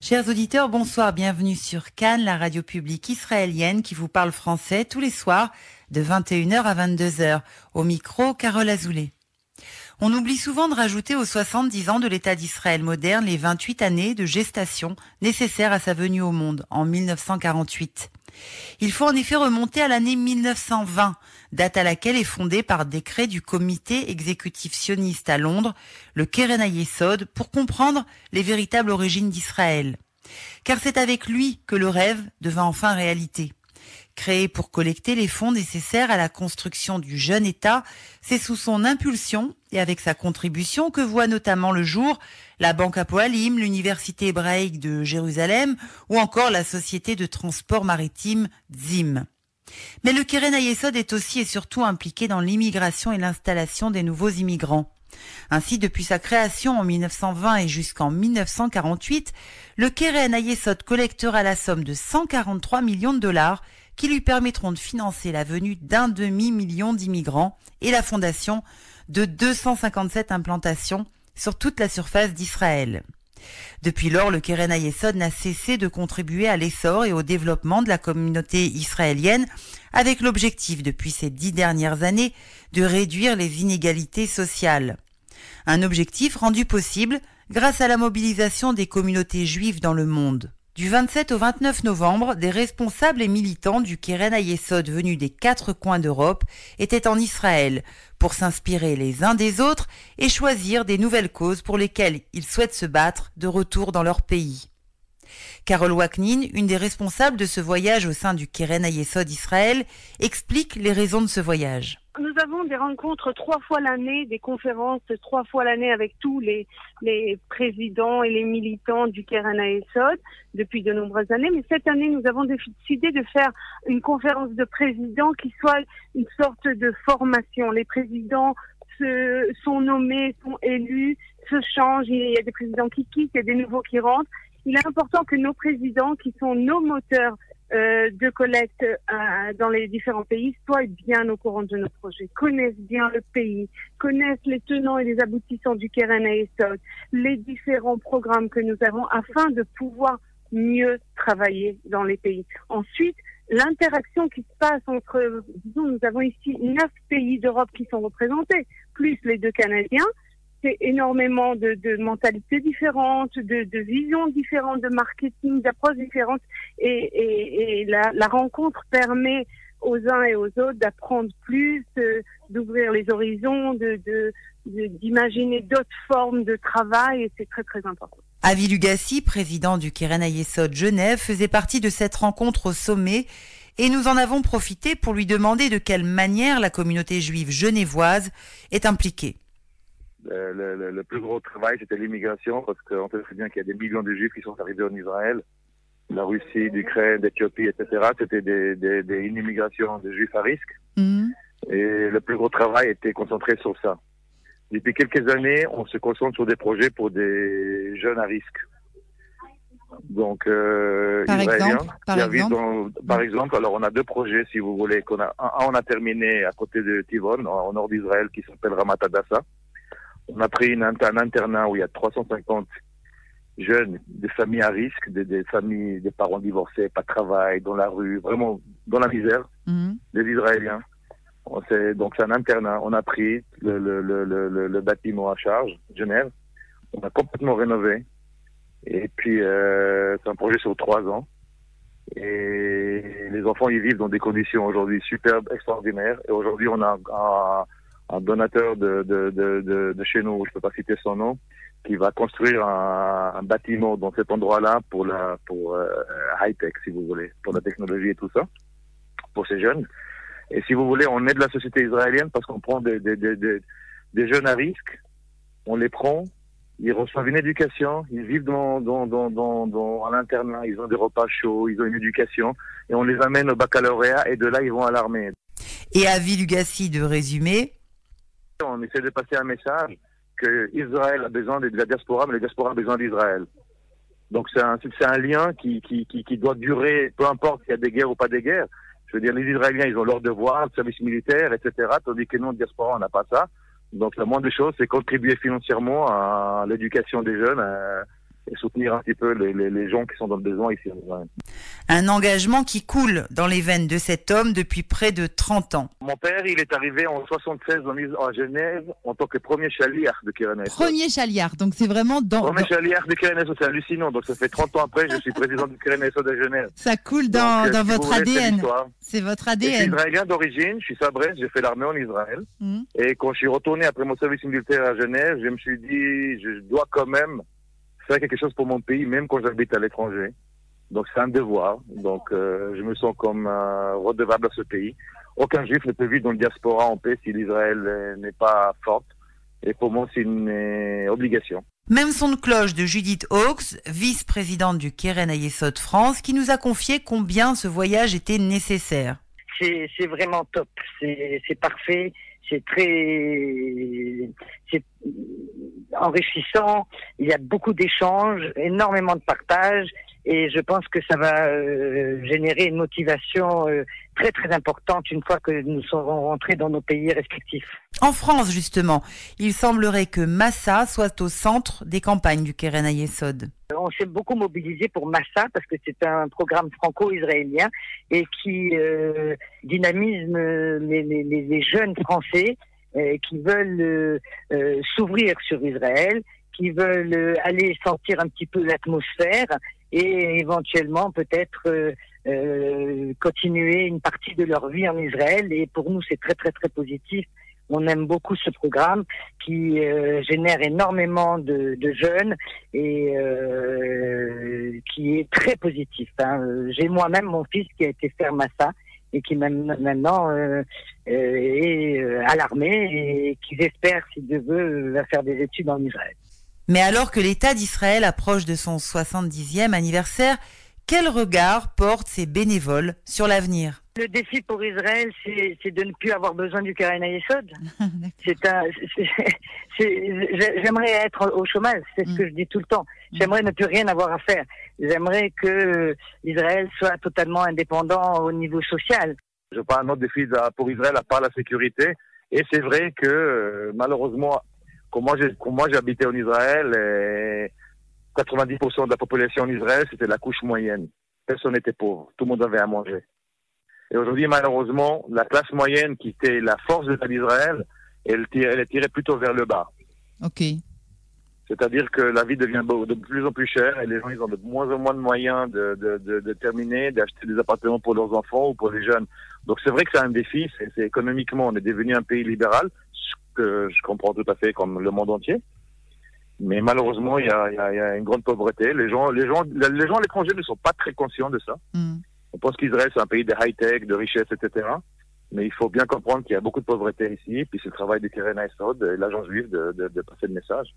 Chers auditeurs, bonsoir, bienvenue sur Cannes, la radio publique israélienne qui vous parle français tous les soirs de 21h à 22h. Au micro, Carole Azoulay. On oublie souvent de rajouter aux 70 ans de l'État d'Israël moderne les 28 années de gestation nécessaires à sa venue au monde en 1948. Il faut en effet remonter à l'année 1920, date à laquelle est fondé par décret du comité exécutif sioniste à Londres le Keren Hayesod pour comprendre les véritables origines d'Israël. Car c'est avec lui que le rêve devint enfin réalité. Créé pour collecter les fonds nécessaires à la construction du jeune État, c'est sous son impulsion et avec sa contribution que voit notamment le jour la Banque Apoalim, l'Université hébraïque de Jérusalem ou encore la Société de transport maritime ZIM. Mais le Keren Ayesod est aussi et surtout impliqué dans l'immigration et l'installation des nouveaux immigrants. Ainsi, depuis sa création en 1920 et jusqu'en 1948, le Keren Ayesod collectera la somme de 143 millions de dollars qui lui permettront de financer la venue d'un demi-million d'immigrants et la fondation de 257 implantations sur toute la surface d'Israël. Depuis lors, le Keren Ayesod n'a cessé de contribuer à l'essor et au développement de la communauté israélienne avec l'objectif, depuis ces dix dernières années, de réduire les inégalités sociales. Un objectif rendu possible grâce à la mobilisation des communautés juives dans le monde. Du 27 au 29 novembre, des responsables et militants du Keren Ayesod venus des quatre coins d'Europe étaient en Israël pour s'inspirer les uns des autres et choisir des nouvelles causes pour lesquelles ils souhaitent se battre de retour dans leur pays. Carole Waknin, une des responsables de ce voyage au sein du Keren Ayesod Israël, explique les raisons de ce voyage nous avons des rencontres trois fois l'année, des conférences trois fois l'année avec tous les, présidents et les militants du Keren Esod depuis de nombreuses années. Mais cette année, nous avons décidé de faire une conférence de présidents qui soit une sorte de formation. Les présidents se, sont nommés, sont élus, se changent. Il y a des présidents qui quittent, il y a des nouveaux qui rentrent. Il est important que nos présidents, qui sont nos moteurs euh, de collecte euh, dans les différents pays soient bien au courant de nos projets, connaissent bien le pays, connaissent les tenants et les aboutissants du Keren ESOD, les différents programmes que nous avons afin de pouvoir mieux travailler dans les pays. Ensuite, l'interaction qui se passe entre, nous avons ici neuf pays d'Europe qui sont représentés, plus les deux Canadiens, c'est énormément de, mentalités différentes, de, visions différentes, de marketing, d'approches différentes. Et, la, rencontre permet aux uns et aux autres d'apprendre plus, d'ouvrir les horizons, d'imaginer d'autres formes de travail. Et c'est très, très important. Avi Lugassi, président du Keren Ayesod Genève, faisait partie de cette rencontre au sommet et nous en avons profité pour lui demander de quelle manière la communauté juive genevoise est impliquée. Euh, le, le, plus gros travail, c'était l'immigration, parce qu'on sait très bien qu'il y a des millions de juifs qui sont arrivés en Israël, la Russie, l'Ukraine, l'Éthiopie, etc. C'était des, des, des, une immigration de juifs à risque. Mhm. Et le plus gros travail était concentré sur ça. Depuis quelques années, on se concentre sur des projets pour des jeunes à risque. Donc, euh, par exemple, par, exemple. Dans, par exemple, alors on a deux projets, si vous voulez, qu'on a. Un, on a terminé à côté de Tivon, au nord d'Israël, qui s'appelle Ramat Adassa. On a pris une, un internat où il y a 350 jeunes, des familles à risque, des, familles, des parents divorcés, pas de travail, dans la rue, vraiment dans la misère, mhm. des Israéliens. donc c'est un internat. On a pris le, le, le, le, bâtiment à charge, Genève. On a complètement rénové. Et puis euh, c'est un projet sur trois ans. Et les enfants y vivent dans des conditions aujourd'hui superbes, extraordinaires. Et aujourd'hui on a un, un donateur de, de, de, de, chez nous, je ne peux pas citer son nom, qui va construire un, un bâtiment dans cet endroit-là pour la pour euh, high tech, si vous voulez, pour la technologie et tout ça, pour ces jeunes. Et si vous voulez, on aide la société israélienne parce qu'on prend des, des, des, des, jeunes à risque, on les prend, ils reçoivent une éducation, ils vivent dans, dans, dans, dans, dans à l'internat, ils ont des repas chauds, ils ont une éducation, et on les amène au baccalauréat, et de là, ils vont à l'armée. Et à Lugassi de résumer, on essaie de passer un message que Israël a besoin de la diaspora, mais la diaspora a besoin d'Israël. Donc c'est un, lien qui, doit durer, peu importe s'il y a des guerres ou pas des guerres. Je veux dire, les Israéliens, ils ont leur devoir, le service militaire, etc., tandis que nous, diaspora, on n'a pas ça. Donc la moindre des choses, c'est contribuer financièrement à l'éducation des jeunes, euh, et soutenir un petit peu les, les, les gens qui sont dans le besoin ici en Israël. Un engagement qui coule dans les veines de cet homme depuis près de 30 ans. Mon père, il est arrivé en 76 en, à Genève en tant que premier chaliard de Keren Premier chaliard, donc c'est vraiment dans... Premier dans- chaliard de Keren c'est hallucinant. Donc ça fait 30 ans après, je suis président du Keren de Genève. Ça coule dans, Donc, euh, dans si vous votre ADN. C'est votre Et Je suis ADN. israélien d'origine, je suis sabré, j'ai fait l'armée en Israël. Mhm. Et quand je suis retourné après mon service militaire à Genève, je me suis dit, je dois quand même faire quelque chose pour mon pays, même quand j'habite à l'étranger. Donc c'est un devoir. Donc euh, je me sens comme euh, redevable à ce pays. Aucun juif ne peut vivre dans le diaspora en paix si l'Israël euh, n'est pas forte. Et pour moi, c'est une euh, obligation. Même son de cloche de Judith Hawks, vice-présidente du Keren Ayesod France, qui nous a confié combien ce voyage était nécessaire. c'est vraiment top. C'est c'est parfait. C'est très enrichissant. Il y a beaucoup d'échanges, énormément de partage, et je pense que ça va euh, générer une motivation euh, très très importante une fois que nous serons rentrés dans nos pays respectifs. En France, justement, il semblerait que Massa soit au centre des campagnes du Keren Ayesod. On s'est beaucoup mobilisé pour Massa parce que c'est un programme franco-israélien et qui euh, dynamise euh, les, les- jeunes Français euh, qui veulent euh, euh, s'ouvrir sur Israël, qui veulent euh, aller sentir un petit peu l'atmosphère et éventuellement peut-être euh, euh, continuer une partie de leur vie en Israël. Et pour nous, c'est très très très positif. On aime beaucoup ce programme qui euh, génère énormément de, de jeunes et euh, qui est très positif. hein. J'ai moi-même mon fils qui a été faire Massa et qui maintenant euh, est à l'armée et qui j'espère, si Dieu veut, faire des études en Israël. Mais alors que l'État d'Israël approche de son 70e anniversaire, quel regard portent ces bénévoles sur l'avenir? Le défi pour Israël, c'est de ne plus avoir besoin du Karen j'ai- j'aimerais être au chômage, c'est ce Mm. que je dis tout le temps. J'aimerais ne plus rien avoir à faire. J'aimerais que Israël soit totalement indépendant au niveau social. Je pas un autre défi pour Israël à part la sécurité. Et c'est vrai que euh, malheureusement, comme moi j'habitais en Israël, et 90% de la population en Israël c'était la couche moyenne. Personne n'était pauvre, tout le monde avait à manger. Et aujourd'hui, malheureusement, la classe moyenne qui était la force de d'Israël, elle, est tirée plutôt vers le bas. Ok. C'est-à-dire que la vie devient de plus en plus chère et les gens ils ont de moins en moins de moyens de, de, de, de terminer, d'acheter des appartements pour leurs enfants ou pour les jeunes. Donc c'est vrai que c'est un défi, c'est économiquement, on est devenu un pays libéral, que je comprends tout à fait comme le monde entier. Mais malheureusement, il y a, il y a- il y a une grande pauvreté. Les gens, les gens, les gens à l'étranger ne sont pas très conscients de ça. Hmm. On pense qu'Israël c'est un pays de high-tech, de richesse, etc. Mais il faut bien comprendre qu'il y a beaucoup de pauvreté ici. Puis c'est le travail du Keren Esod et l'agence juive de, de, de passer le message.